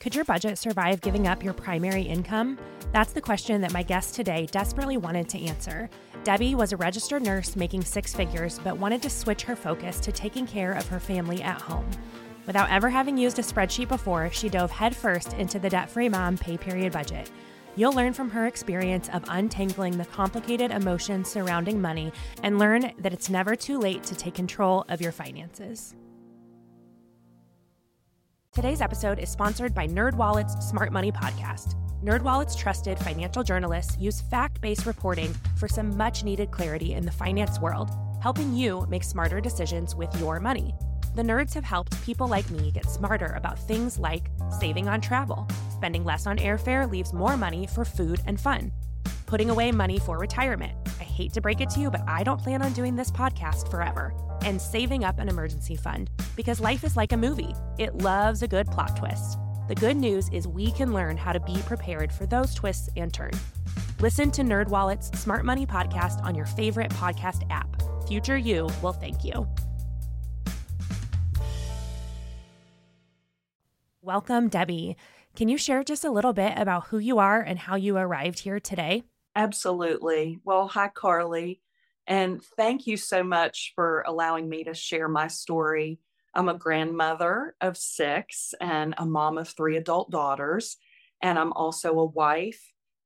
Could your budget survive giving up your primary income? That's the question that my guest today desperately wanted to answer. Debbie was a registered nurse making six figures, but wanted to switch her focus to taking care of her family at home. Without ever having used a spreadsheet before, she dove headfirst into the debt free mom pay period budget. You'll learn from her experience of untangling the complicated emotions surrounding money and learn that it's never too late to take control of your finances. Today's episode is sponsored by NerdWallet's Smart Money Podcast. NerdWallet's trusted financial journalists use fact-based reporting for some much-needed clarity in the finance world, helping you make smarter decisions with your money. The nerds have helped people like me get smarter about things like saving on travel. Spending less on airfare leaves more money for food and fun. Putting away money for retirement. I hate to break it to you, but I don't plan on doing this podcast forever and saving up an emergency fund because life is like a movie. It loves a good plot twist. The good news is we can learn how to be prepared for those twists and turns. Listen to NerdWallet's Smart Money podcast on your favorite podcast app. Future you will thank you. Welcome, Debbie. Can you share just a little bit about who you are and how you arrived here today? Absolutely. Well, hi, Carly. And thank you so much for allowing me to share my story. I'm a grandmother of six and a mom of three adult daughters. And I'm also a wife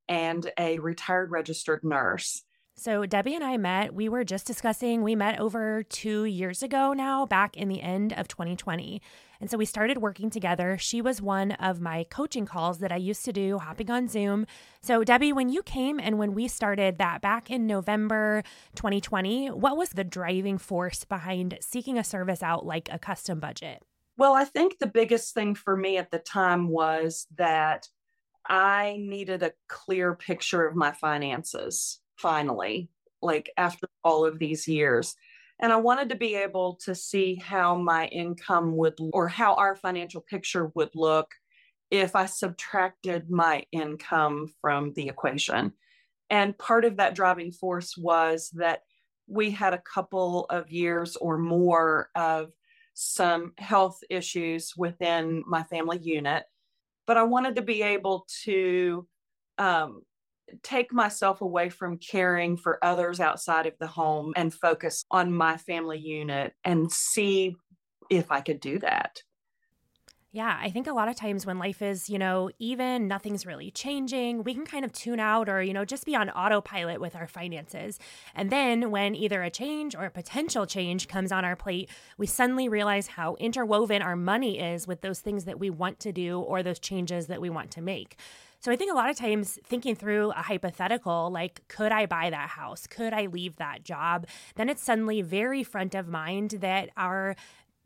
and a retired registered nurse. So, Debbie and I met, we were just discussing, we met over two years ago now, back in the end of 2020. And so we started working together. She was one of my coaching calls that I used to do, hopping on Zoom. So, Debbie, when you came and when we started that back in November 2020, what was the driving force behind seeking a service out like a custom budget? Well, I think the biggest thing for me at the time was that I needed a clear picture of my finances finally, like after all of these years. And I wanted to be able to see how my income would, or how our financial picture would look if I subtracted my income from the equation. And part of that driving force was that we had a couple of years or more of some health issues within my family unit. But I wanted to be able to um, take myself away from caring for others outside of the home and focus on my family unit and see if I could do that. Yeah, I think a lot of times when life is, you know, even nothing's really changing, we can kind of tune out or, you know, just be on autopilot with our finances. And then when either a change or a potential change comes on our plate, we suddenly realize how interwoven our money is with those things that we want to do or those changes that we want to make. So I think a lot of times thinking through a hypothetical, like, could I buy that house? Could I leave that job? Then it's suddenly very front of mind that our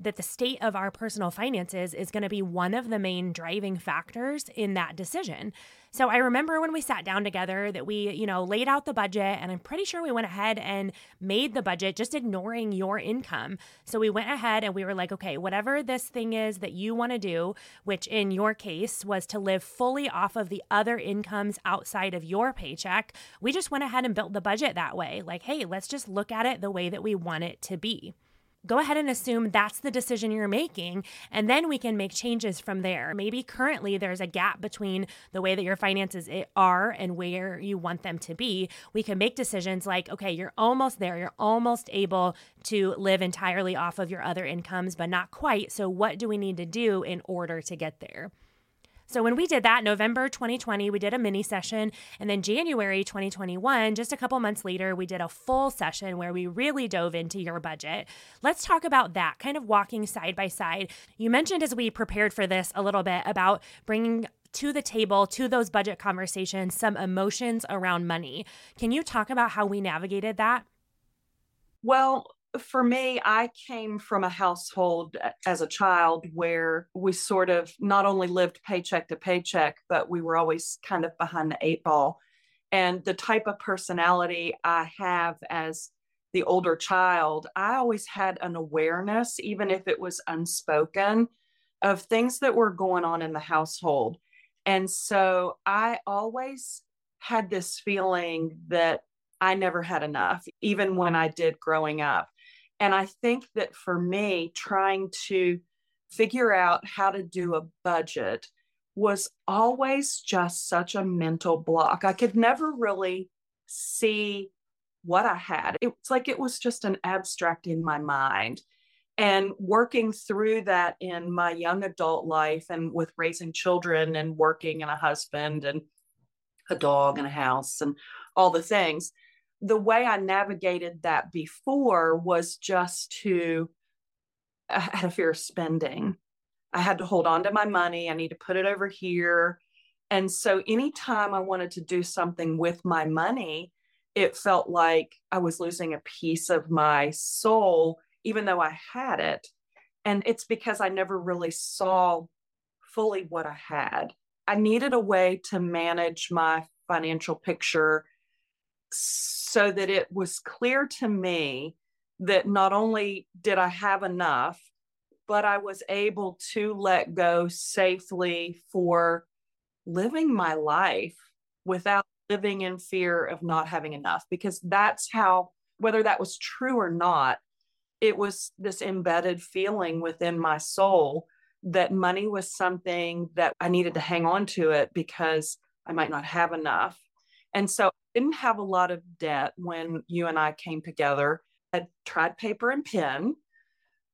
that the state of our personal finances is going to be one of the main driving factors in that decision. So I remember when we sat down together that we, you know, laid out the budget and I'm pretty sure we went ahead and made the budget just ignoring your income. So we went ahead and we were like, okay, whatever this thing is that you want to do, which in your case was to live fully off of the other incomes outside of your paycheck, we just went ahead and built the budget that way. Like, hey, let's just look at it the way that we want it to be go ahead and assume that's the decision you're making and then we can make changes from there. Maybe currently there's a gap between the way that your finances are and where you want them to be. We can make decisions like okay you're almost there. You're almost able to live entirely off of your other incomes but not quite. So what do we need to do in order to get there so when we did that, November 2020, we did a mini session. And then January 2021, just a couple months later, we did a full session where we really dove into your budget. Let's talk about that, kind of walking side by side. You mentioned as we prepared for this a little bit about bringing to the table, to those budget conversations, some emotions around money. Can you talk about how we navigated that? Well, for me, I came from a household uh, as a child where we sort of not only lived paycheck to paycheck, but we were always kind of behind the eight ball. And the type of personality I have as the older child, I always had an awareness, even if it was unspoken, of things that were going on in the household. And so I always had this feeling that I never had enough, even when I did growing up. And I think that for me, trying to figure out how to do a budget was always just such a mental block. I could never really see what I had. It's like it was just an abstract in my mind. And working through that in my young adult life and with raising children and working and a husband and a dog and a house and all the things, the way I navigated that before was just to, I had a fear of spending. I had to hold on to my money. I need to put it over here. And so anytime I wanted to do something with my money, it felt like I was losing a piece of my soul, even though I had it. And it's because I never really saw fully what I had. I needed a way to manage my financial picture so that it was clear to me that not only did I have enough, but I was able to let go safely for living my life without living in fear of not having enough. Because that's how, whether that was true or not, it was this embedded feeling within my soul that money was something that I needed to hang on to it because I might not have enough. And so I didn't have a lot of debt when you and I came together. I tried paper and pen.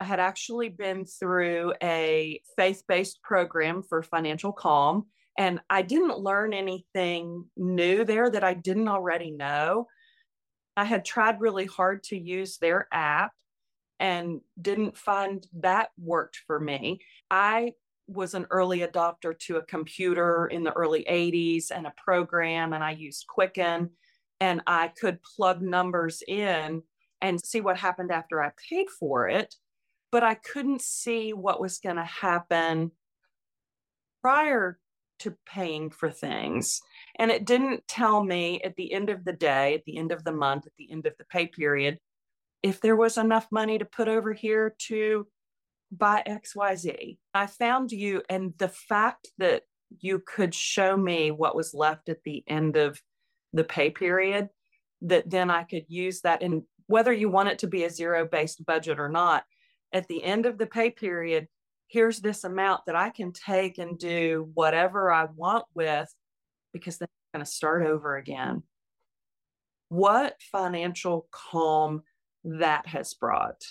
I had actually been through a faith based program for financial calm, and I didn't learn anything new there that I didn't already know. I had tried really hard to use their app and didn't find that worked for me. I was an early adopter to a computer in the early 80s and a program, and I used Quicken, and I could plug numbers in and see what happened after I paid for it. But I couldn't see what was going to happen prior to paying for things. And it didn't tell me at the end of the day, at the end of the month, at the end of the pay period, if there was enough money to put over here to buy XYZ. I found you, and the fact that you could show me what was left at the end of the pay period, that then I could use that. And whether you want it to be a zero based budget or not, at the end of the pay period, here's this amount that I can take and do whatever I want with because then I'm going to start over again. What financial calm that has brought.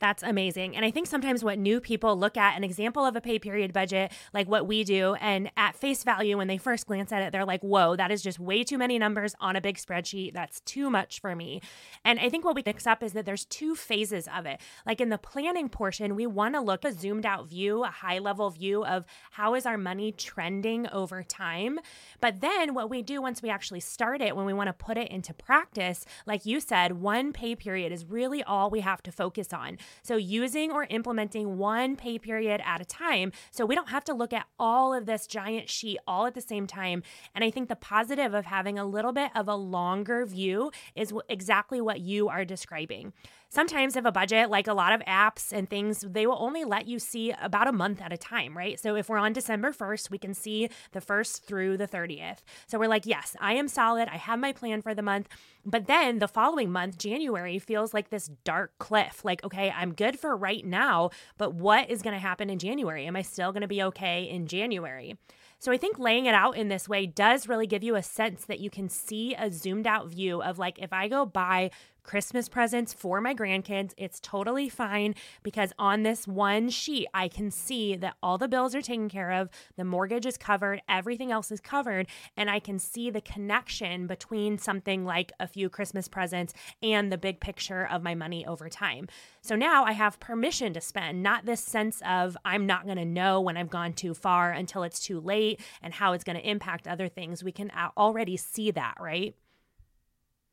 That's amazing. And I think sometimes what new people look at an example of a pay period budget, like what we do, and at face value, when they first glance at it, they're like, whoa, that is just way too many numbers on a big spreadsheet. That's too much for me. And I think what we mix up is that there's two phases of it. Like in the planning portion, we want to look a zoomed out view, a high level view of how is our money trending over time. But then what we do once we actually start it, when we want to put it into practice, like you said, one pay period is really all we have to focus on. So, using or implementing one pay period at a time. So, we don't have to look at all of this giant sheet all at the same time. And I think the positive of having a little bit of a longer view is exactly what you are describing sometimes if a budget, like a lot of apps and things, they will only let you see about a month at a time, right? So if we're on December 1st, we can see the 1st through the 30th. So we're like, yes, I am solid. I have my plan for the month. But then the following month, January, feels like this dark cliff. Like, okay, I'm good for right now, but what is going to happen in January? Am I still going to be okay in January? So I think laying it out in this way does really give you a sense that you can see a zoomed out view of like if I go buy Christmas presents for my grandkids. It's totally fine because on this one sheet, I can see that all the bills are taken care of, the mortgage is covered, everything else is covered, and I can see the connection between something like a few Christmas presents and the big picture of my money over time. So now I have permission to spend, not this sense of I'm not going to know when I've gone too far until it's too late and how it's going to impact other things. We can already see that, right?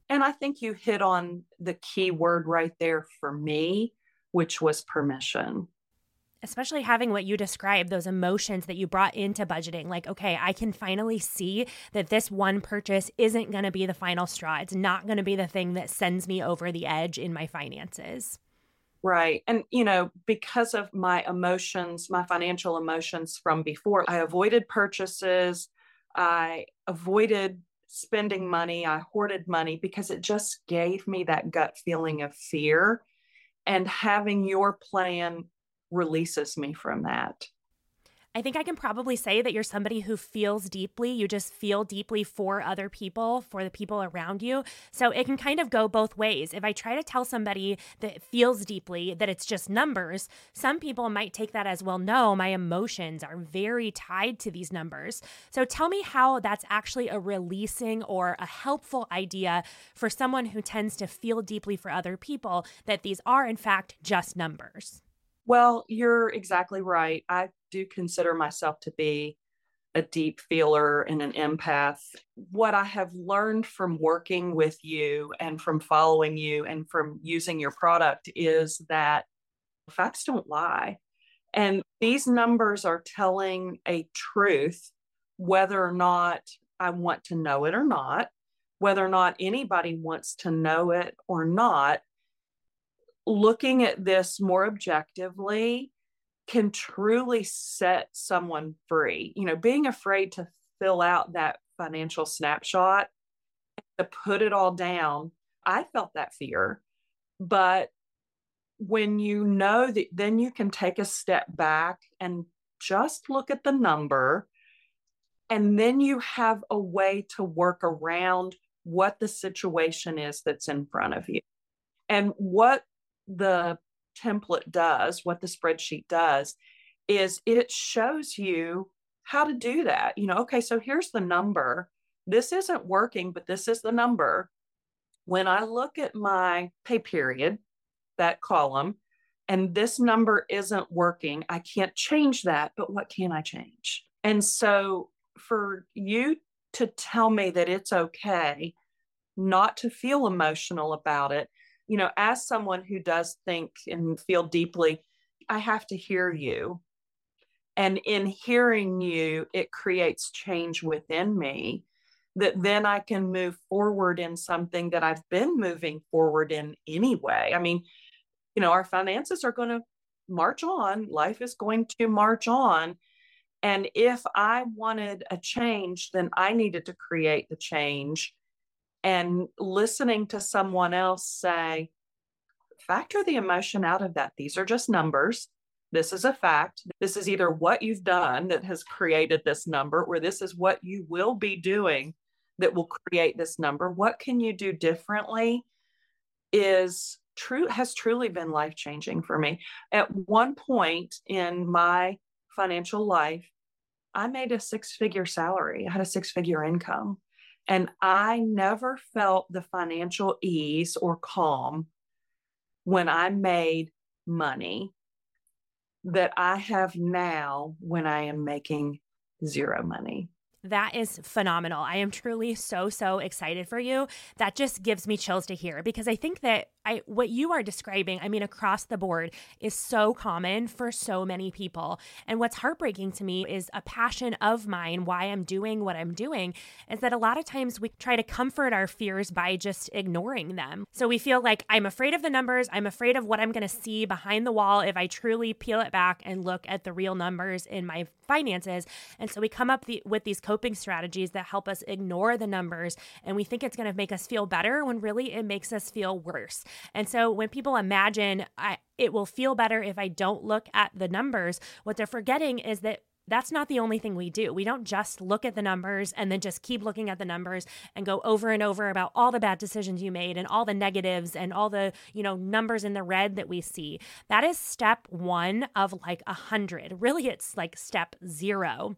And I think you hit on the key word right there for me, which was permission. Especially having what you described, those emotions that you brought into budgeting. Like, okay, I can finally see that this one purchase isn't going to be the final straw. It's not going to be the thing that sends me over the edge in my finances. Right. And, you know, because of my emotions, my financial emotions from before, I avoided purchases. I avoided spending money, I hoarded money because it just gave me that gut feeling of fear. And having your plan releases me from that. I think I can probably say that you're somebody who feels deeply. You just feel deeply for other people, for the people around you. So it can kind of go both ways. If I try to tell somebody that feels deeply that it's just numbers, some people might take that as well, no, my emotions are very tied to these numbers. So tell me how that's actually a releasing or a helpful idea for someone who tends to feel deeply for other people that these are, in fact, just numbers. Well, you're exactly right. I do consider myself to be a deep feeler and an empath. What I have learned from working with you and from following you and from using your product is that facts don't lie. And these numbers are telling a truth, whether or not I want to know it or not, whether or not anybody wants to know it or not. Looking at this more objectively can truly set someone free. You know, being afraid to fill out that financial snapshot, to put it all down, I felt that fear. But when you know that, then you can take a step back and just look at the number. And then you have a way to work around what the situation is that's in front of you. And what the template does, what the spreadsheet does, is it shows you how to do that. You know, okay, so here's the number. This isn't working, but this is the number. When I look at my pay period, that column, and this number isn't working, I can't change that, but what can I change? And so for you to tell me that it's okay not to feel emotional about it you know, as someone who does think and feel deeply, I have to hear you. And in hearing you, it creates change within me that then I can move forward in something that I've been moving forward in anyway. I mean, you know, our finances are going to march on, life is going to march on. And if I wanted a change, then I needed to create the change and listening to someone else say, factor the emotion out of that. These are just numbers. This is a fact. This is either what you've done that has created this number, or this is what you will be doing that will create this number. What can you do differently? Is true, has truly been life changing for me. At one point in my financial life, I made a six figure salary, I had a six figure income. And I never felt the financial ease or calm when I made money that I have now when I am making zero money. That is phenomenal. I am truly so, so excited for you. That just gives me chills to hear because I think that I what you are describing, I mean, across the board, is so common for so many people. And what's heartbreaking to me is a passion of mine, why I'm doing what I'm doing, is that a lot of times we try to comfort our fears by just ignoring them. So we feel like I'm afraid of the numbers, I'm afraid of what I'm gonna see behind the wall if I truly peel it back and look at the real numbers in my finances. And so we come up the, with these coping strategies that help us ignore the numbers and we think it's gonna make us feel better when really it makes us feel worse. And so when people imagine I, it will feel better if I don't look at the numbers, what they're forgetting is that that's not the only thing we do. We don't just look at the numbers and then just keep looking at the numbers and go over and over about all the bad decisions you made and all the negatives and all the, you know, numbers in the red that we see. That is step 1 of like a 100. Really it's like step 0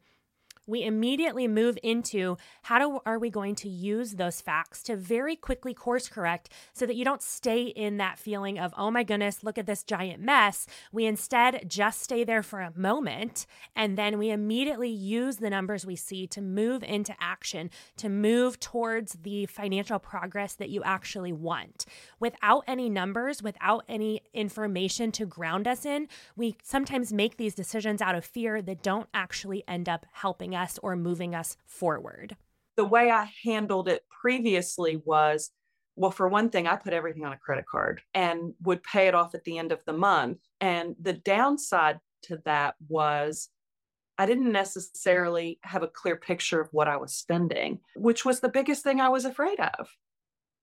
we immediately move into how do, are we going to use those facts to very quickly course correct so that you don't stay in that feeling of, oh my goodness, look at this giant mess. We instead just stay there for a moment and then we immediately use the numbers we see to move into action, to move towards the financial progress that you actually want. Without any numbers, without any information to ground us in, we sometimes make these decisions out of fear that don't actually end up helping us us or moving us forward? The way I handled it previously was well, for one thing, I put everything on a credit card and would pay it off at the end of the month. And the downside to that was I didn't necessarily have a clear picture of what I was spending, which was the biggest thing I was afraid of.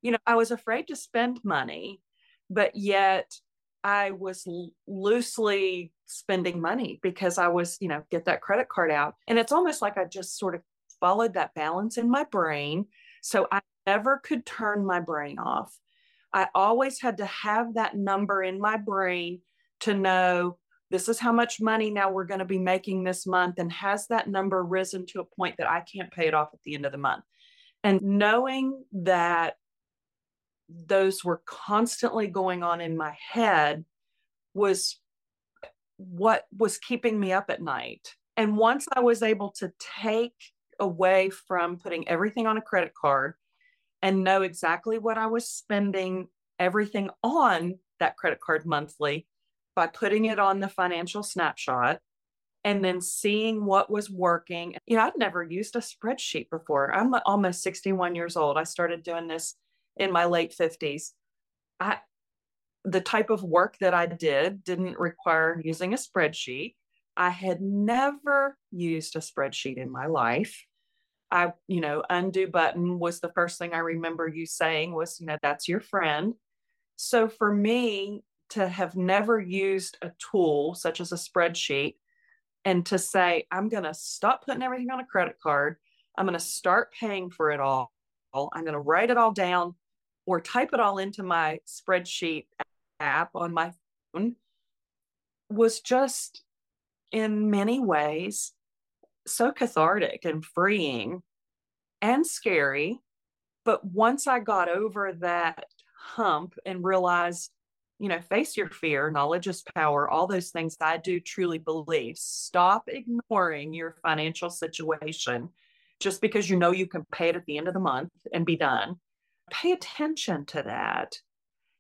You know, I was afraid to spend money, but yet I was loosely spending money because I was, you know, get that credit card out. And it's almost like I just sort of followed that balance in my brain. So I never could turn my brain off. I always had to have that number in my brain to know this is how much money now we're going to be making this month. And has that number risen to a point that I can't pay it off at the end of the month? And knowing that those were constantly going on in my head was what was keeping me up at night. And once I was able to take away from putting everything on a credit card and know exactly what I was spending everything on that credit card monthly by putting it on the financial snapshot and then seeing what was working. You know, I'd never used a spreadsheet before. I'm almost 61 years old. I started doing this in my late 50s. I the type of work that I did didn't require using a spreadsheet. I had never used a spreadsheet in my life. I, you know, undo button was the first thing I remember you saying was, you know, that's your friend. So for me to have never used a tool such as a spreadsheet and to say, I'm going to stop putting everything on a credit card, I'm going to start paying for it all. I'm going to write it all down or type it all into my spreadsheet app on my phone was just in many ways so cathartic and freeing and scary. But once I got over that hump and realized, you know, face your fear, knowledge is power, all those things I do truly believe. Stop ignoring your financial situation just because you know you can pay it at the end of the month and be done. Pay attention to that.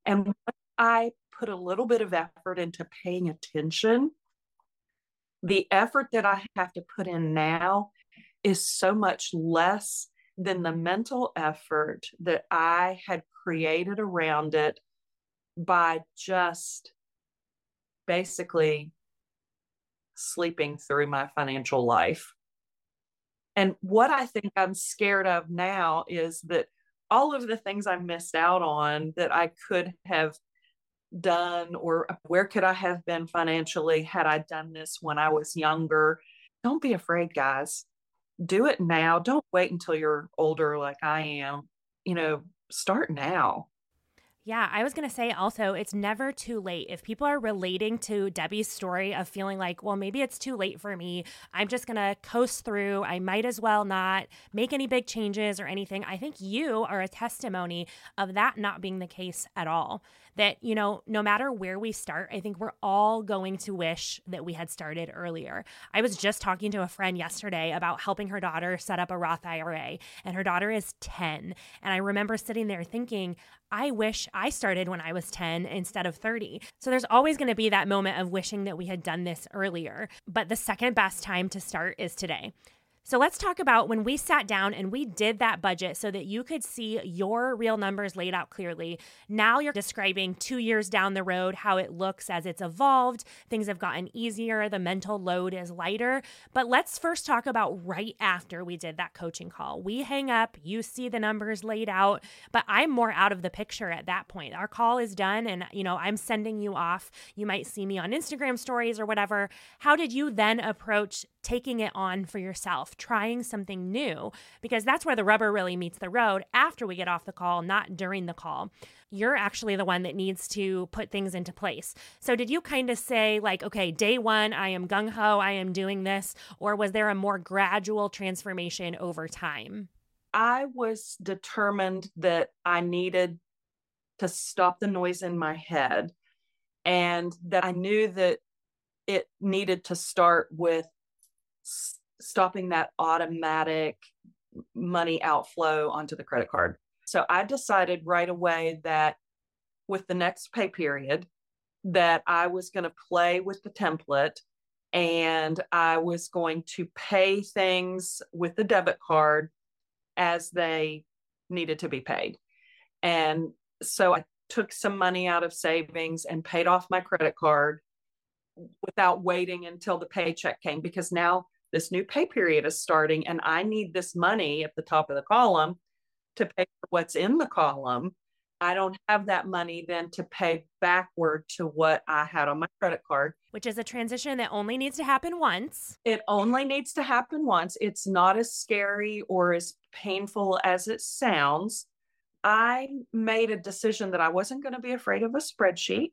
And I put a little bit of effort into paying attention, the effort that I have to put in now is so much less than the mental effort that I had created around it by just basically sleeping through my financial life. And what I think I'm scared of now is that all of the things I missed out on that I could have done or where could I have been financially had I done this when I was younger. Don't be afraid, guys. Do it now. Don't wait until you're older like I am. You know, start now. Yeah, I was going to say also, it's never too late. If people are relating to Debbie's story of feeling like, well, maybe it's too late for me, I'm just going to coast through, I might as well not make any big changes or anything. I think you are a testimony of that not being the case at all that, you know, no matter where we start, I think we're all going to wish that we had started earlier. I was just talking to a friend yesterday about helping her daughter set up a Roth IRA, and her daughter is 10. And I remember sitting there thinking, I wish I started when I was 10 instead of 30. So there's always going to be that moment of wishing that we had done this earlier. But the second best time to start is today. So let's talk about when we sat down and we did that budget so that you could see your real numbers laid out clearly. Now you're describing two years down the road how it looks as it's evolved. Things have gotten easier, the mental load is lighter. But let's first talk about right after we did that coaching call. We hang up, you see the numbers laid out, but I'm more out of the picture at that point. Our call is done and you know, I'm sending you off. You might see me on Instagram stories or whatever. How did you then approach taking it on for yourself, trying something new, because that's where the rubber really meets the road after we get off the call, not during the call. You're actually the one that needs to put things into place. So, did you kind of say, like, okay, day one, I am gung ho, I am doing this, or was there a more gradual transformation over time? I was determined that I needed to stop the noise in my head and that I knew that it needed to start with stopping that automatic money outflow onto the credit card. So I decided right away that with the next pay period that I was going to play with the template and I was going to pay things with the debit card as they needed to be paid. And so I took some money out of savings and paid off my credit card without waiting until the paycheck came because now this new pay period is starting and I need this money at the top of the column to pay for what's in the column. I don't have that money then to pay backward to what I had on my credit card. Which is a transition that only needs to happen once. It only needs to happen once. It's not as scary or as painful as it sounds. I made a decision that I wasn't going to be afraid of a spreadsheet.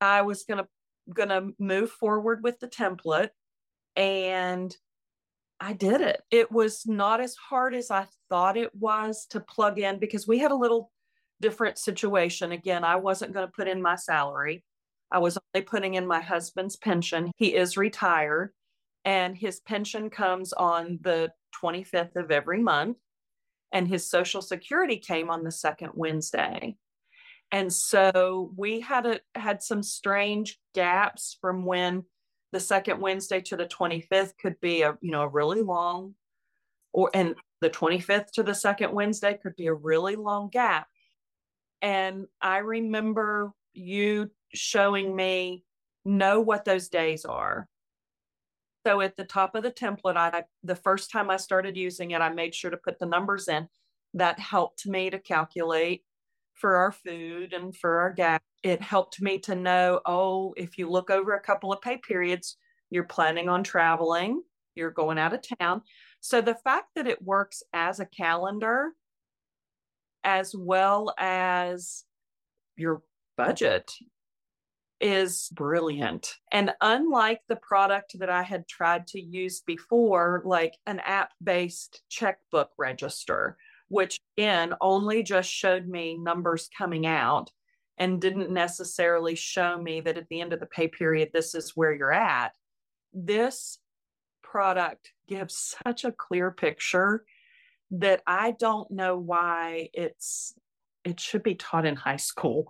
I was going to going to move forward with the template and I did it. It was not as hard as I thought it was to plug in because we had a little different situation. Again, I wasn't going to put in my salary. I was only putting in my husband's pension. He is retired and his pension comes on the 25th of every month and his social security came on the second Wednesday. And so we had a, had some strange gaps from when the second Wednesday to the 25th could be a you know a really long or and the 25th to the second Wednesday could be a really long gap. And I remember you showing me know what those days are. So at the top of the template, I the first time I started using it, I made sure to put the numbers in. That helped me to calculate for our food and for our gas. It helped me to know, oh, if you look over a couple of pay periods, you're planning on traveling, you're going out of town. So the fact that it works as a calendar as well as your budget is brilliant. And unlike the product that I had tried to use before, like an app based checkbook register, which again only just showed me numbers coming out and didn't necessarily show me that at the end of the pay period, this is where you're at. This product gives such a clear picture that I don't know why it's it should be taught in high school.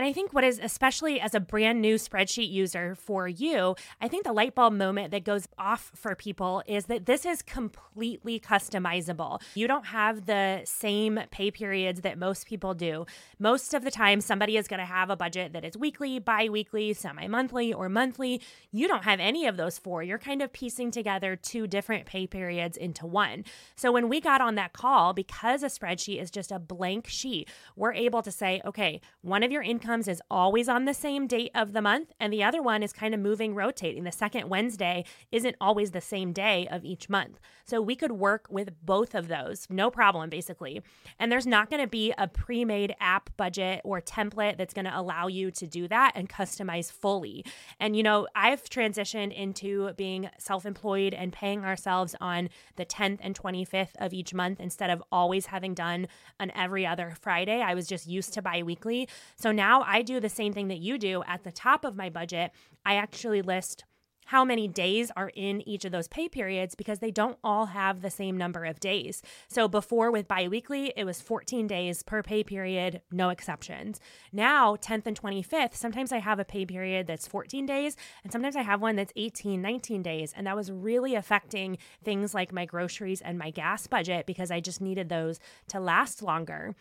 And I think what is, especially as a brand new spreadsheet user for you, I think the light bulb moment that goes off for people is that this is completely customizable. You don't have the same pay periods that most people do. Most of the time, somebody is going to have a budget that is weekly, bi weekly, semi monthly, or monthly. You don't have any of those four. You're kind of piecing together two different pay periods into one. So when we got on that call, because a spreadsheet is just a blank sheet, we're able to say, okay, one of your income is always on the same date of the month, and the other one is kind of moving, rotating. The second Wednesday isn't always the same day of each month. So we could work with both of those, no problem, basically. And there's not going to be a pre made app budget or template that's going to allow you to do that and customize fully. And, you know, I've transitioned into being self employed and paying ourselves on the 10th and 25th of each month instead of always having done an every other Friday. I was just used to bi weekly. So now now I do the same thing that you do at the top of my budget. I actually list how many days are in each of those pay periods because they don't all have the same number of days. So before with biweekly, it was 14 days per pay period, no exceptions. Now, 10th and 25th, sometimes I have a pay period that's 14 days and sometimes I have one that's 18, 19 days. And that was really affecting things like my groceries and my gas budget because I just needed those to last longer.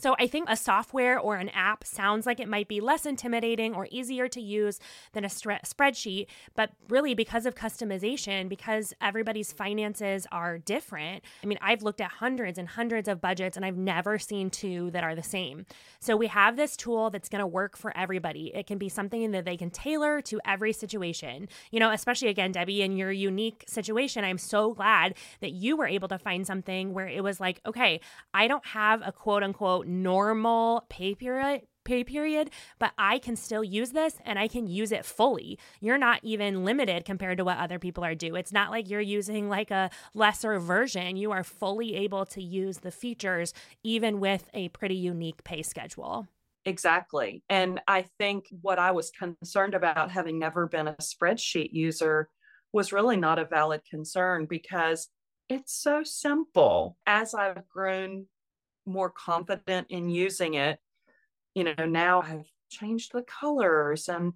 So I think a software or an app sounds like it might be less intimidating or easier to use than a stre- spreadsheet, but really because of customization, because everybody's finances are different. I mean, I've looked at hundreds and hundreds of budgets and I've never seen two that are the same. So we have this tool that's going to work for everybody. It can be something that they can tailor to every situation. You know, especially again, Debbie, in your unique situation, I'm so glad that you were able to find something where it was like, okay, I don't have a quote unquote normal pay period pay period, but I can still use this and I can use it fully. You're not even limited compared to what other people are doing. It's not like you're using like a lesser version. You are fully able to use the features even with a pretty unique pay schedule. Exactly. And I think what I was concerned about having never been a spreadsheet user was really not a valid concern because it's so simple. As I've grown more confident in using it. You know, now I've changed the colors and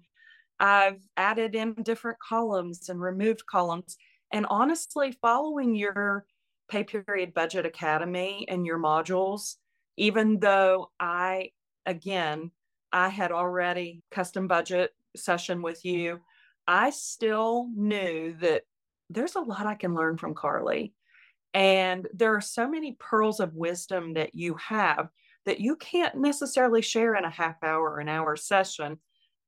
I've added in different columns and removed columns. And honestly, following your pay period budget academy and your modules, even though I, again, I had already custom budget session with you, I still knew that there's a lot I can learn from Carly. And there are so many pearls of wisdom that you have that you can't necessarily share in a half hour or an hour session,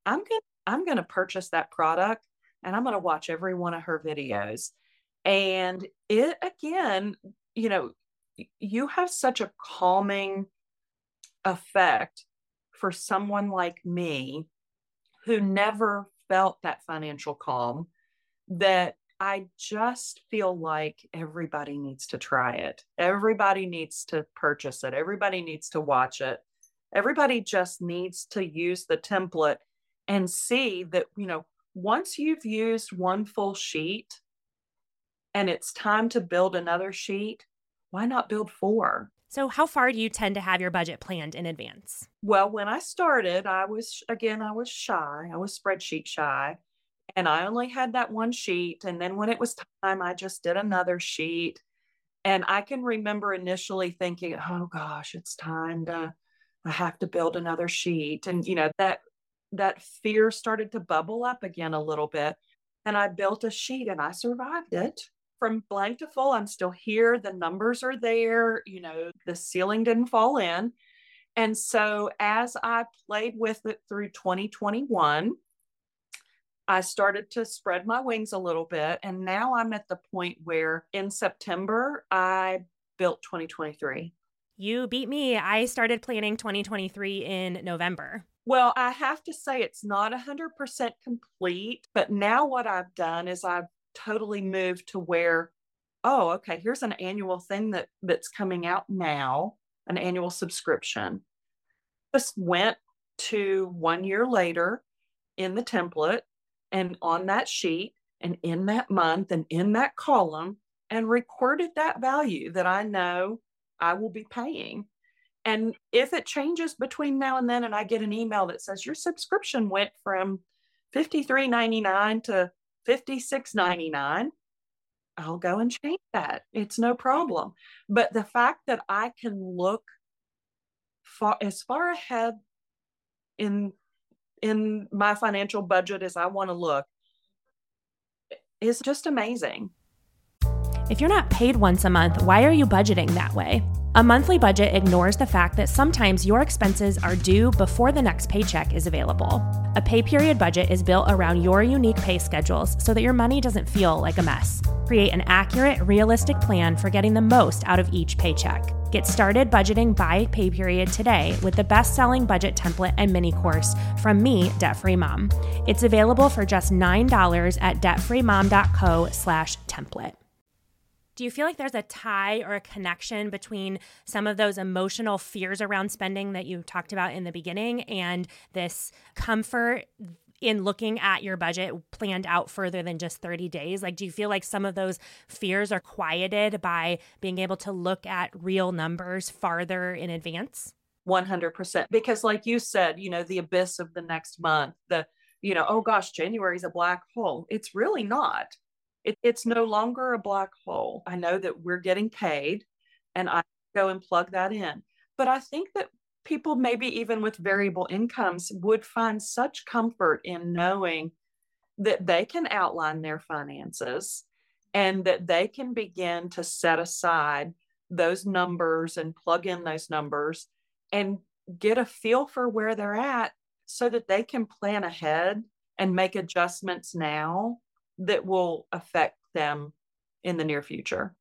I'm going I'm going to purchase that product and I'm going to watch every one of her videos. And it again, you know, you have such a calming effect for someone like me who never felt that financial calm that I just feel like everybody needs to try it. Everybody needs to purchase it. Everybody needs to watch it. Everybody just needs to use the template and see that, you know, once you've used one full sheet and it's time to build another sheet, why not build four? So, how far do you tend to have your budget planned in advance? Well, when I started, I was, again, I was shy. I was spreadsheet shy and I only had that one sheet. And then when it was time, I just did another sheet. And I can remember initially thinking, oh gosh, it's time to, I have to build another sheet. And, you know, that, that fear started to bubble up again a little bit. And I built a sheet and I survived it from blank to full. I'm still here. The numbers are there. You know, the ceiling didn't fall in. And so as I played with it through 2021, I started to spread my wings a little bit. And now I'm at the point where in September, I built 2023. You beat me. I started planning 2023 in November. Well, I have to say it's not 100% complete, but now what I've done is I've totally moved to where oh, okay, here's an annual thing that that's coming out now, an annual subscription. Just went to 1 year later in the template and on that sheet and in that month and in that column and recorded that value that I know I will be paying. And if it changes between now and then, and I get an email that says your subscription went from $53.99 to $56.99, I'll go and change that. It's no problem. But the fact that I can look far as far ahead in in my financial budget as I want to look is just amazing. If you're not paid once a month, why are you budgeting that way? A monthly budget ignores the fact that sometimes your expenses are due before the next paycheck is available. A pay period budget is built around your unique pay schedules so that your money doesn't feel like a mess. Create an accurate, realistic plan for getting the most out of each paycheck. Get started budgeting by pay period today with the best-selling budget template and mini course from me, Debt Free Mom. It's available for just $9 at debtfreemom.co/template. Do you feel like there's a tie or a connection between some of those emotional fears around spending that you talked about in the beginning and this comfort in looking at your budget planned out further than just 30 days? Like, do you feel like some of those fears are quieted by being able to look at real numbers farther in advance? 100%. Because, like you said, you know, the abyss of the next month, the, you know, oh gosh, January is a black hole. It's really not. It, it's no longer a black hole. I know that we're getting paid and I go and plug that in. But I think that people, maybe even with variable incomes, would find such comfort in knowing that they can outline their finances and that they can begin to set aside those numbers and plug in those numbers and get a feel for where they're at so that they can plan ahead and make adjustments now that will affect them in the near future.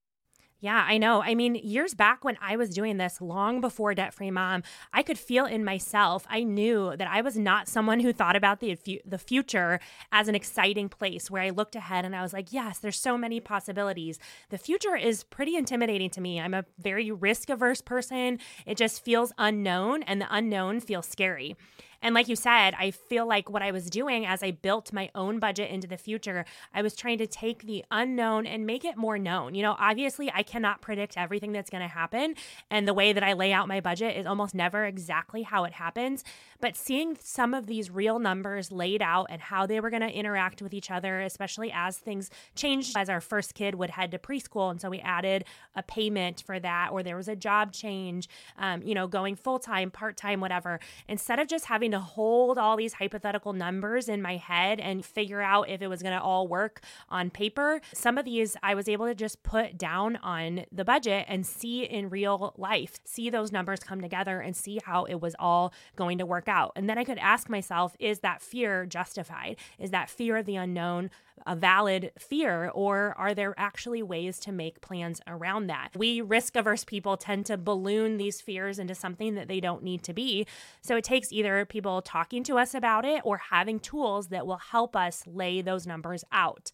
Yeah, I know. I mean, years back when I was doing this, long before Debt Free Mom, I could feel in myself, I knew that I was not someone who thought about the, the future as an exciting place where I looked ahead and I was like, yes, there's so many possibilities. The future is pretty intimidating to me. I'm a very risk averse person. It just feels unknown, and the unknown feels scary. And like you said, I feel like what I was doing as I built my own budget into the future, I was trying to take the unknown and make it more known. You know, obviously, I cannot predict everything that's going to happen. And the way that I lay out my budget is almost never exactly how it happens. But seeing some of these real numbers laid out and how they were going to interact with each other, especially as things changed, as our first kid would head to preschool. And so we added a payment for that, or there was a job change, um, you know, going full time, part time, whatever. Instead of just having to hold all these hypothetical numbers in my head and figure out if it was going to all work on paper. Some of these I was able to just put down on the budget and see in real life, see those numbers come together and see how it was all going to work out. And then I could ask myself, is that fear justified? Is that fear of the unknown a valid fear, or are there actually ways to make plans around that? We risk averse people tend to balloon these fears into something that they don't need to be. So it takes either people talking to us about it or having tools that will help us lay those numbers out.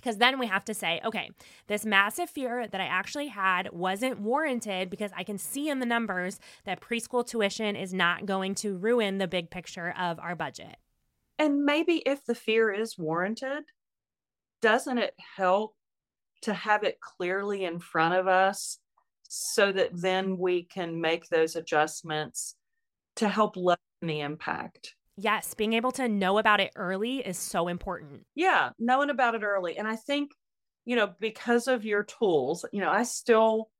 Because then we have to say, okay, this massive fear that I actually had wasn't warranted because I can see in the numbers that preschool tuition is not going to ruin the big picture of our budget. And maybe if the fear is warranted, doesn't it help to have it clearly in front of us so that then we can make those adjustments to help lessen the impact? Yes, being able to know about it early is so important. Yeah, knowing about it early. And I think, you know, because of your tools, you know, I still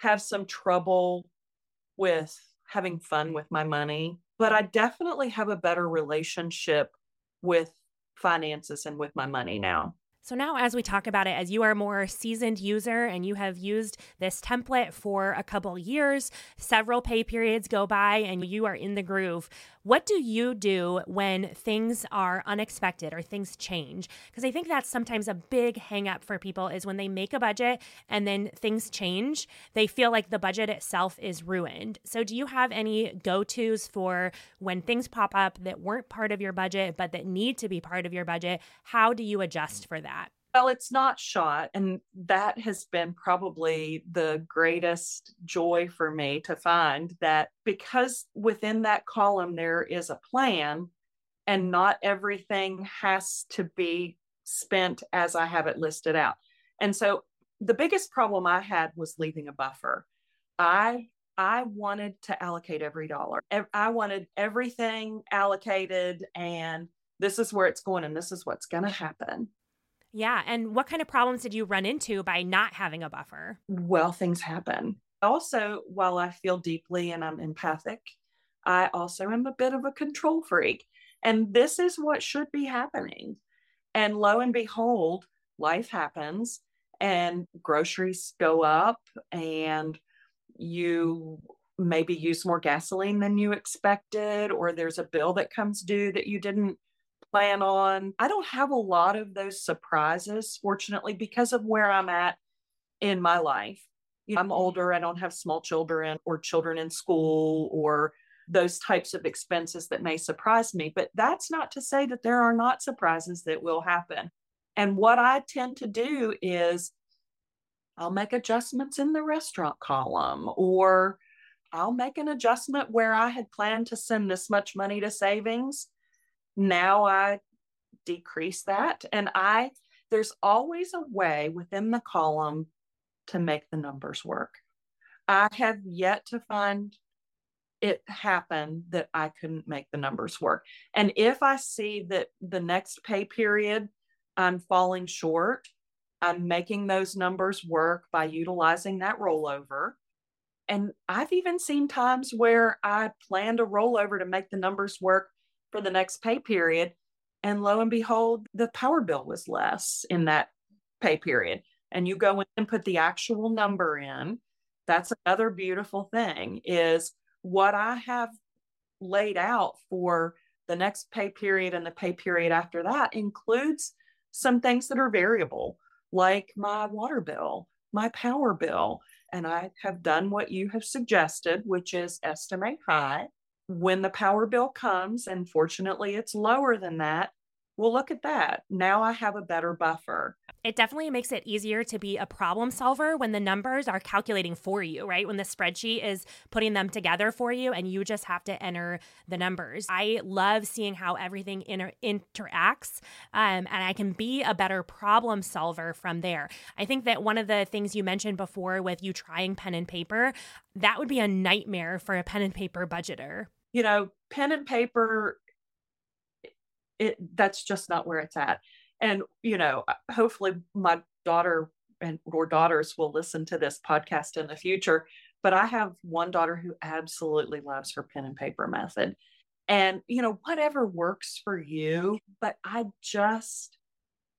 have some trouble with having fun with my money, but I definitely have a better relationship with finances and with my money now. So now, as we talk about it, as you are a more seasoned user and you have used this template for a couple years, several pay periods go by, and you are in the groove, what do you do when things are unexpected or things change? Because I think that's sometimes a big hangup for people is when they make a budget and then things change, they feel like the budget itself is ruined. So, do you have any go tos for when things pop up that weren't part of your budget but that need to be part of your budget? How do you adjust for that? Well, it's not shot. And that has been probably the greatest joy for me to find that because within that column there is a plan and not everything has to be spent as I have it listed out. And so the biggest problem I had was leaving a buffer. I I wanted to allocate every dollar. I wanted everything allocated and this is where it's going and this is what's going to happen. Yeah. And what kind of problems did you run into by not having a buffer? Well, things happen. Also, while I feel deeply and I'm empathic, I also am a bit of a control freak. And this is what should be happening. And lo and behold, life happens and groceries go up and you maybe use more gasoline than you expected or there's a bill that comes due that you didn't plan on. I don't have a lot of those surprises, fortunately, because of where I'm at in my life. You know, I'm mm-hmm. older, I don't have small children or children in school or those types of expenses that may surprise me. But that's not to say that there are not surprises that will happen. And what I tend to do is I'll make adjustments in the restaurant column or I'll make an adjustment where I had planned to send this much money to savings now I decrease that. And I, there's always a way within the column to make the numbers work. I have yet to find it happen that I couldn't make the numbers work. And if I see that the next pay period I'm falling short, I'm making those numbers work by utilizing that rollover. And I've even seen times where I planned a rollover to make the numbers work for the next pay period. And lo and behold, the power bill was less in that pay period. And you go in and put the actual number in. That's another beautiful thing is what I have laid out for the next pay period and the pay period after that includes some things that are variable, like my water bill, my power bill. And I have done what you have suggested, which is estimate high when the power bill comes, and fortunately it's lower than that, well, look at that. Now I have a better buffer. It definitely makes it easier to be a problem solver when the numbers are calculating for you, right? When the spreadsheet is putting them together for you and you just have to enter the numbers. I love seeing how everything inter- interacts um, and I can be a better problem solver from there. I think that one of the things you mentioned before with you trying pen and paper, that would be a nightmare for a pen and paper budgeter you know, pen and paper, it that's just not where it's at. And you know, uh, hopefully my daughter and or daughters will listen to this podcast in the future. But I have one daughter who absolutely loves her pen and paper method. And, you know, whatever works for you. But I just,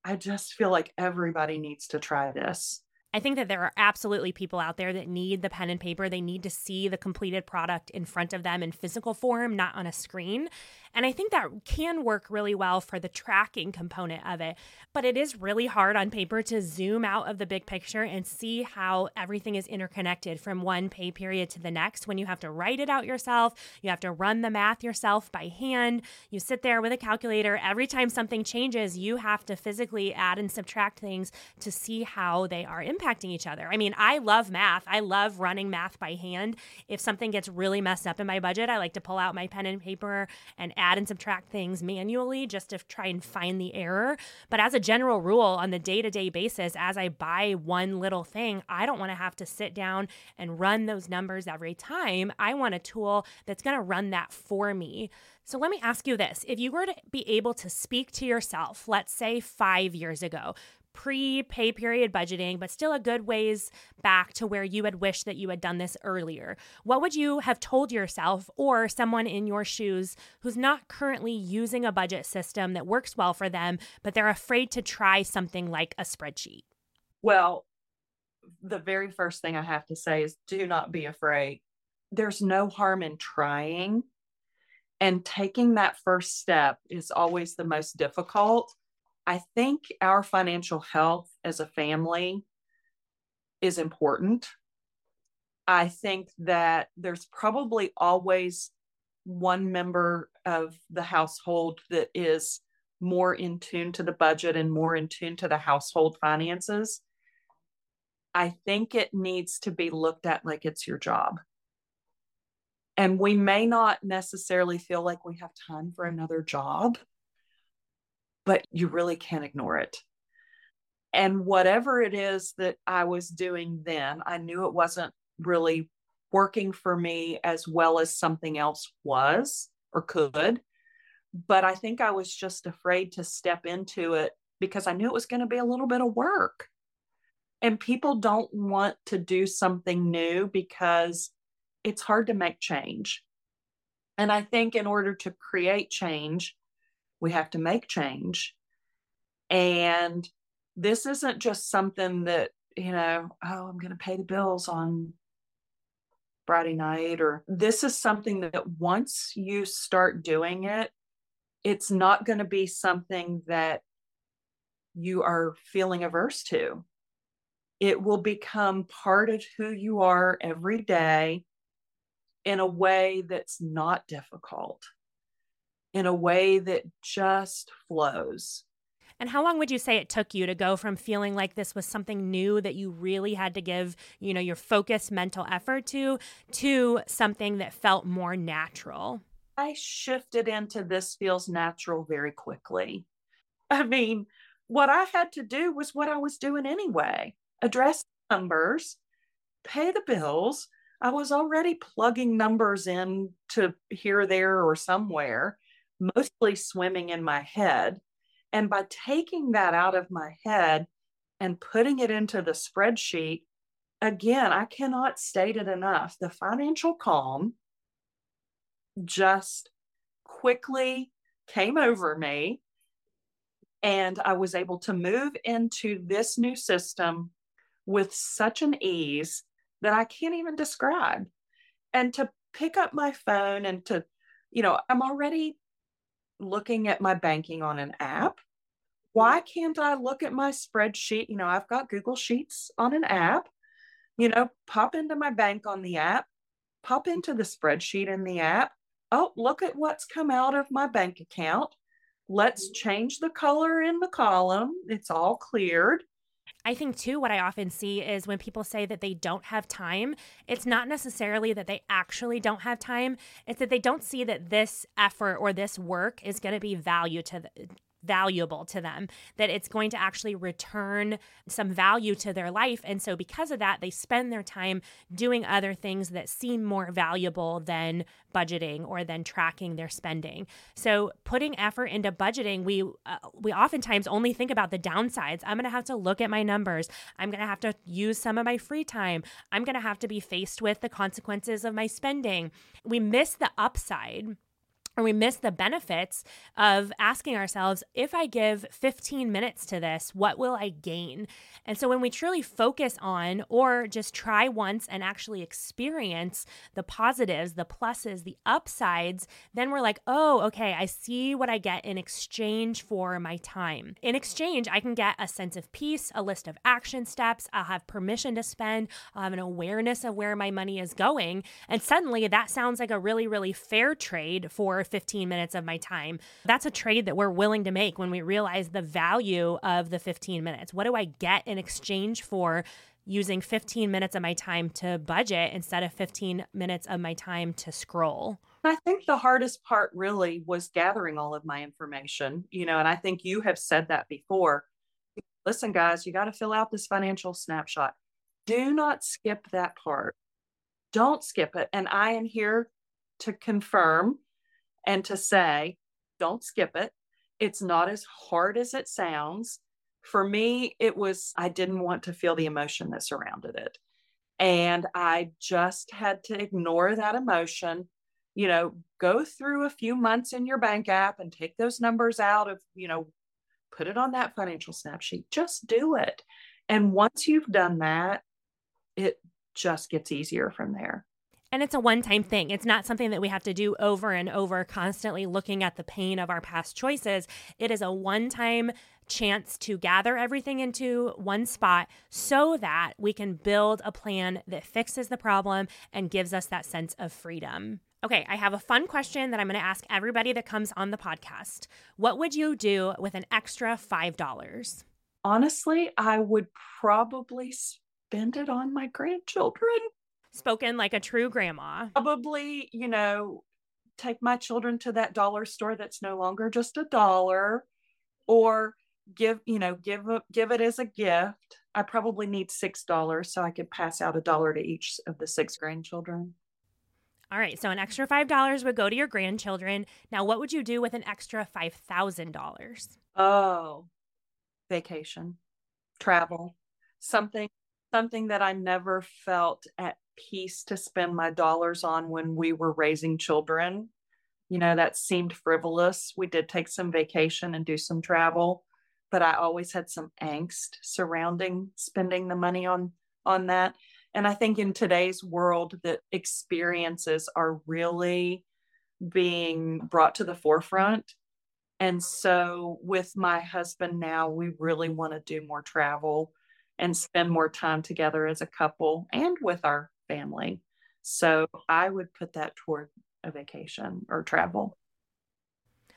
I just feel like everybody needs to try this. I think that there are absolutely people out there that need the pen and paper. They need to see the completed product in front of them in physical form, not on a screen. And I think that can work really well for the tracking component of it. But it is really hard on paper to zoom out of the big picture and see how everything is interconnected from one pay period to the next when you have to write it out yourself. You have to run the math yourself by hand. You sit there with a calculator. Every time something changes, you have to physically add and subtract things to see how they are impacting each other. I mean, I love math. I love running math by hand. If something gets really messed up in my budget, I like to pull out my pen and paper and add and subtract things manually just to try and find the error. But as a general rule, on the day to day basis, as I buy one little thing, I don't want to have to sit down and run those numbers every time. I want a tool that's going to run that for me. So let me ask you this if you were to be able to speak to yourself, let's say five years ago, pre pay period budgeting, but still a good ways back to where you had wished that you had done this earlier. What would you have told yourself or someone in your shoes who's not currently using a budget system that works well for them, but they're afraid to try something like a spreadsheet? Well, the very first thing I have to say is do not be afraid. There's no harm in trying. And taking that first step is always the most difficult I think our financial health as a family is important. I think that there's probably always one member of the household that is more in tune to the budget and more in tune to the household finances. I think it needs to be looked at like it's your job. And we may not necessarily feel like we have time for another job but you really can't ignore it. And whatever it is that I was doing then, I knew it wasn't really working for me as well as something else was or could. But I think I was just afraid to step into it because I knew it was going to be a little bit of work. And people don't want to do something new because it's hard to make change. And I think in order to create change, we have to make change. And this isn't just something that, you know, oh, I'm going to pay the bills on Friday night, or this is something that once you start doing it, it's not going to be something that you are feeling averse to. It will become part of who you are every day in a way that's not difficult in a way that just flows. And how long would you say it took you to go from feeling like this was something new that you really had to give, you know, your focused mental effort to to something that felt more natural? I shifted into this feels natural very quickly. I mean, what I had to do was what I was doing anyway. Address numbers, pay the bills. I was already plugging numbers in to here, there, or somewhere mostly swimming in my head. And by taking that out of my head and putting it into the spreadsheet, again, I cannot state it enough. The financial calm just quickly came over me. And I was able to move into this new system with such an ease that I can't even describe. And to pick up my phone and to, you know, I'm already looking at my banking on an app. Why can't I look at my spreadsheet? You know, I've got Google Sheets on an app. You know, pop into my bank on the app, pop into the spreadsheet in the app. Oh, look at what's come out of my bank account. Let's mm. change the color in the column. It's all cleared. I think too, what I often see is when people say that they don't have time, it's not necessarily that they actually don't have time. It's that they don't see that this effort or this work is going to be value to valuable to them, that it's going to actually return some value to their life. And so, because of that, they spend their time doing other things that seem more valuable than budgeting or than tracking their spending. So, putting effort into budgeting, we uh, we oftentimes only think about the downsides. I'm going to have to look at my numbers. I'm going to have to use some of my free time. I'm going to have to be faced with the consequences of my spending. We miss the upside or we miss the benefits of asking ourselves if I give 15 minutes to this, what will I gain? And so when we truly focus on or just try once and actually experience the positives, the pluses, the upsides, then we're like, oh, okay, I see what I get in exchange for my time. In exchange, I can get a sense of peace, a list of action steps, I'll have permission to spend, I'll have an awareness of where my money is going. And suddenly that sounds like a really, really fair trade for 15 minutes of my time. That's a trade that we're willing to make when we realize the value of the 15 minutes. What do I get in exchange for using 15 minutes of my time to budget instead of 15 minutes of my time to scroll. I think the hardest part really was gathering all of my information, you know, and I think you have said that before. Listen, guys, you got to fill out this financial snapshot. Do not skip that part. Don't skip it. And I am here to confirm and to say, don't skip it. It's not as hard as it sounds for me, it was, I didn't want to feel the emotion that surrounded it. And I just had to ignore that emotion, you know, go through a few months in your bank app and take those numbers out of, you know, put it on that financial snap sheet. Just do it. And once you've done that, it just gets easier from there. And it's a one time thing. It's not something that we have to do over and over, constantly looking at the pain of our past choices. It is a one time chance to gather everything into one spot so that we can build a plan that fixes the problem and gives us that sense of freedom. Okay, I have a fun question that I'm going to ask everybody that comes on the podcast. What would you do with an extra $5? Honestly, I would probably spend it on my grandchildren. Spoken like a true grandma. Probably, you know, take my children to that dollar store that's no longer just a dollar or give you know give give it as a gift. I probably need six dollars so i could pass out a dollar to each of the six grandchildren. All right so an extra five dollars would go to your grandchildren. Now what would you do with an extra five thousand dollars? Oh vacation travel something something that i never felt at peace to spend my dollars on when we were raising children you know that seemed frivolous we did take some vacation and do some travel but I always had some angst surrounding spending the money on on that. And I think in today's world that experiences are really being brought to the forefront. And so with my husband now, we really want to do more travel and spend more time together as a couple and with our family. So I would put that toward a vacation or travel.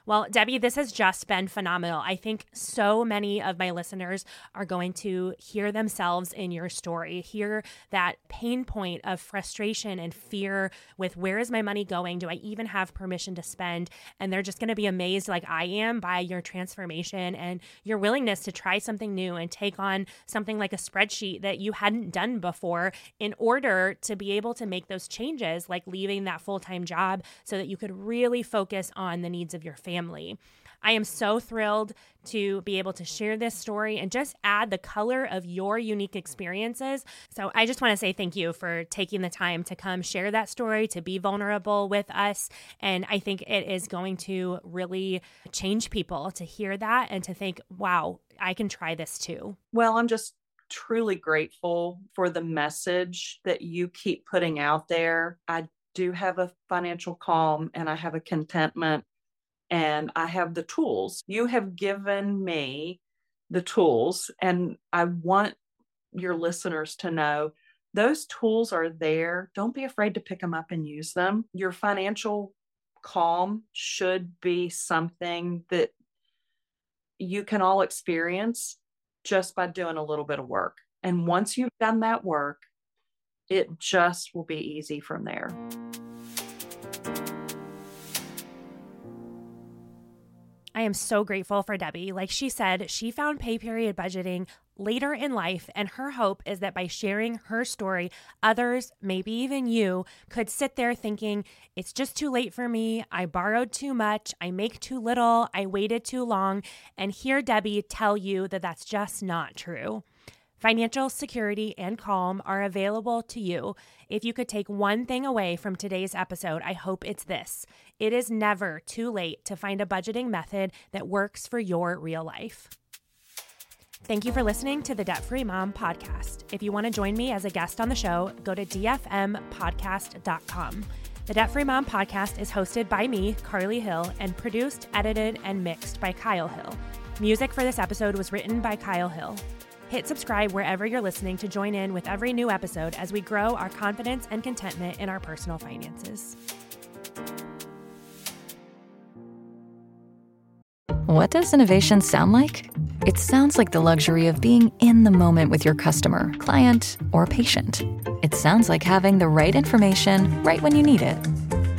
Well, Debbie, this has just been phenomenal. I think so many of my listeners are going to hear themselves in your story, hear that pain point of frustration and fear with where is my money going? Do I even have permission to spend? And they're just going to be amazed, like I am, by your transformation and your willingness to try something new and take on something like a spreadsheet that you hadn't done before in order to be able to make those changes, like leaving that full time job so that you could really focus on the needs of your family family. I am so thrilled to be able to share this story and just add the color of your unique experiences. So, I just want to say thank you for taking the time to come share that story, to be vulnerable with us. And I think it is going to really change people to hear that and to think, wow, I can try this too. Well, I'm just truly grateful for the message that you keep putting out there. I do have a financial calm and I have a contentment and I have the tools. You have given me the tools, and I want your listeners to know those tools are there. Don't be afraid to pick them up and use them. Your financial calm should be something that you can all experience just by doing a little bit of work. And once you've done that work, it just will be easy from there. I am so grateful for Debbie. Like she said, she found pay period budgeting later in life, and her hope is that by sharing her story, others, maybe even you, could sit there thinking, it's just too late for me. I borrowed too much. I make too little. I waited too long. And hear Debbie tell you that that's just not true. Financial security and calm are available to you. If you could take one thing away from today's episode, I hope it's this it is never too late to find a budgeting method that works for your real life. Thank you for listening to the Debt Free Mom podcast. If you want to join me as a guest on the show, go to dfmpodcast.com. The Debt Free Mom podcast is hosted by me, Carly Hill, and produced, edited, and mixed by Kyle Hill. Music for this episode was written by Kyle Hill. Hit subscribe wherever you're listening to join in with every new episode as we grow our confidence and contentment in our personal finances. What does innovation sound like? It sounds like the luxury of being in the moment with your customer, client, or patient. It sounds like having the right information right when you need it.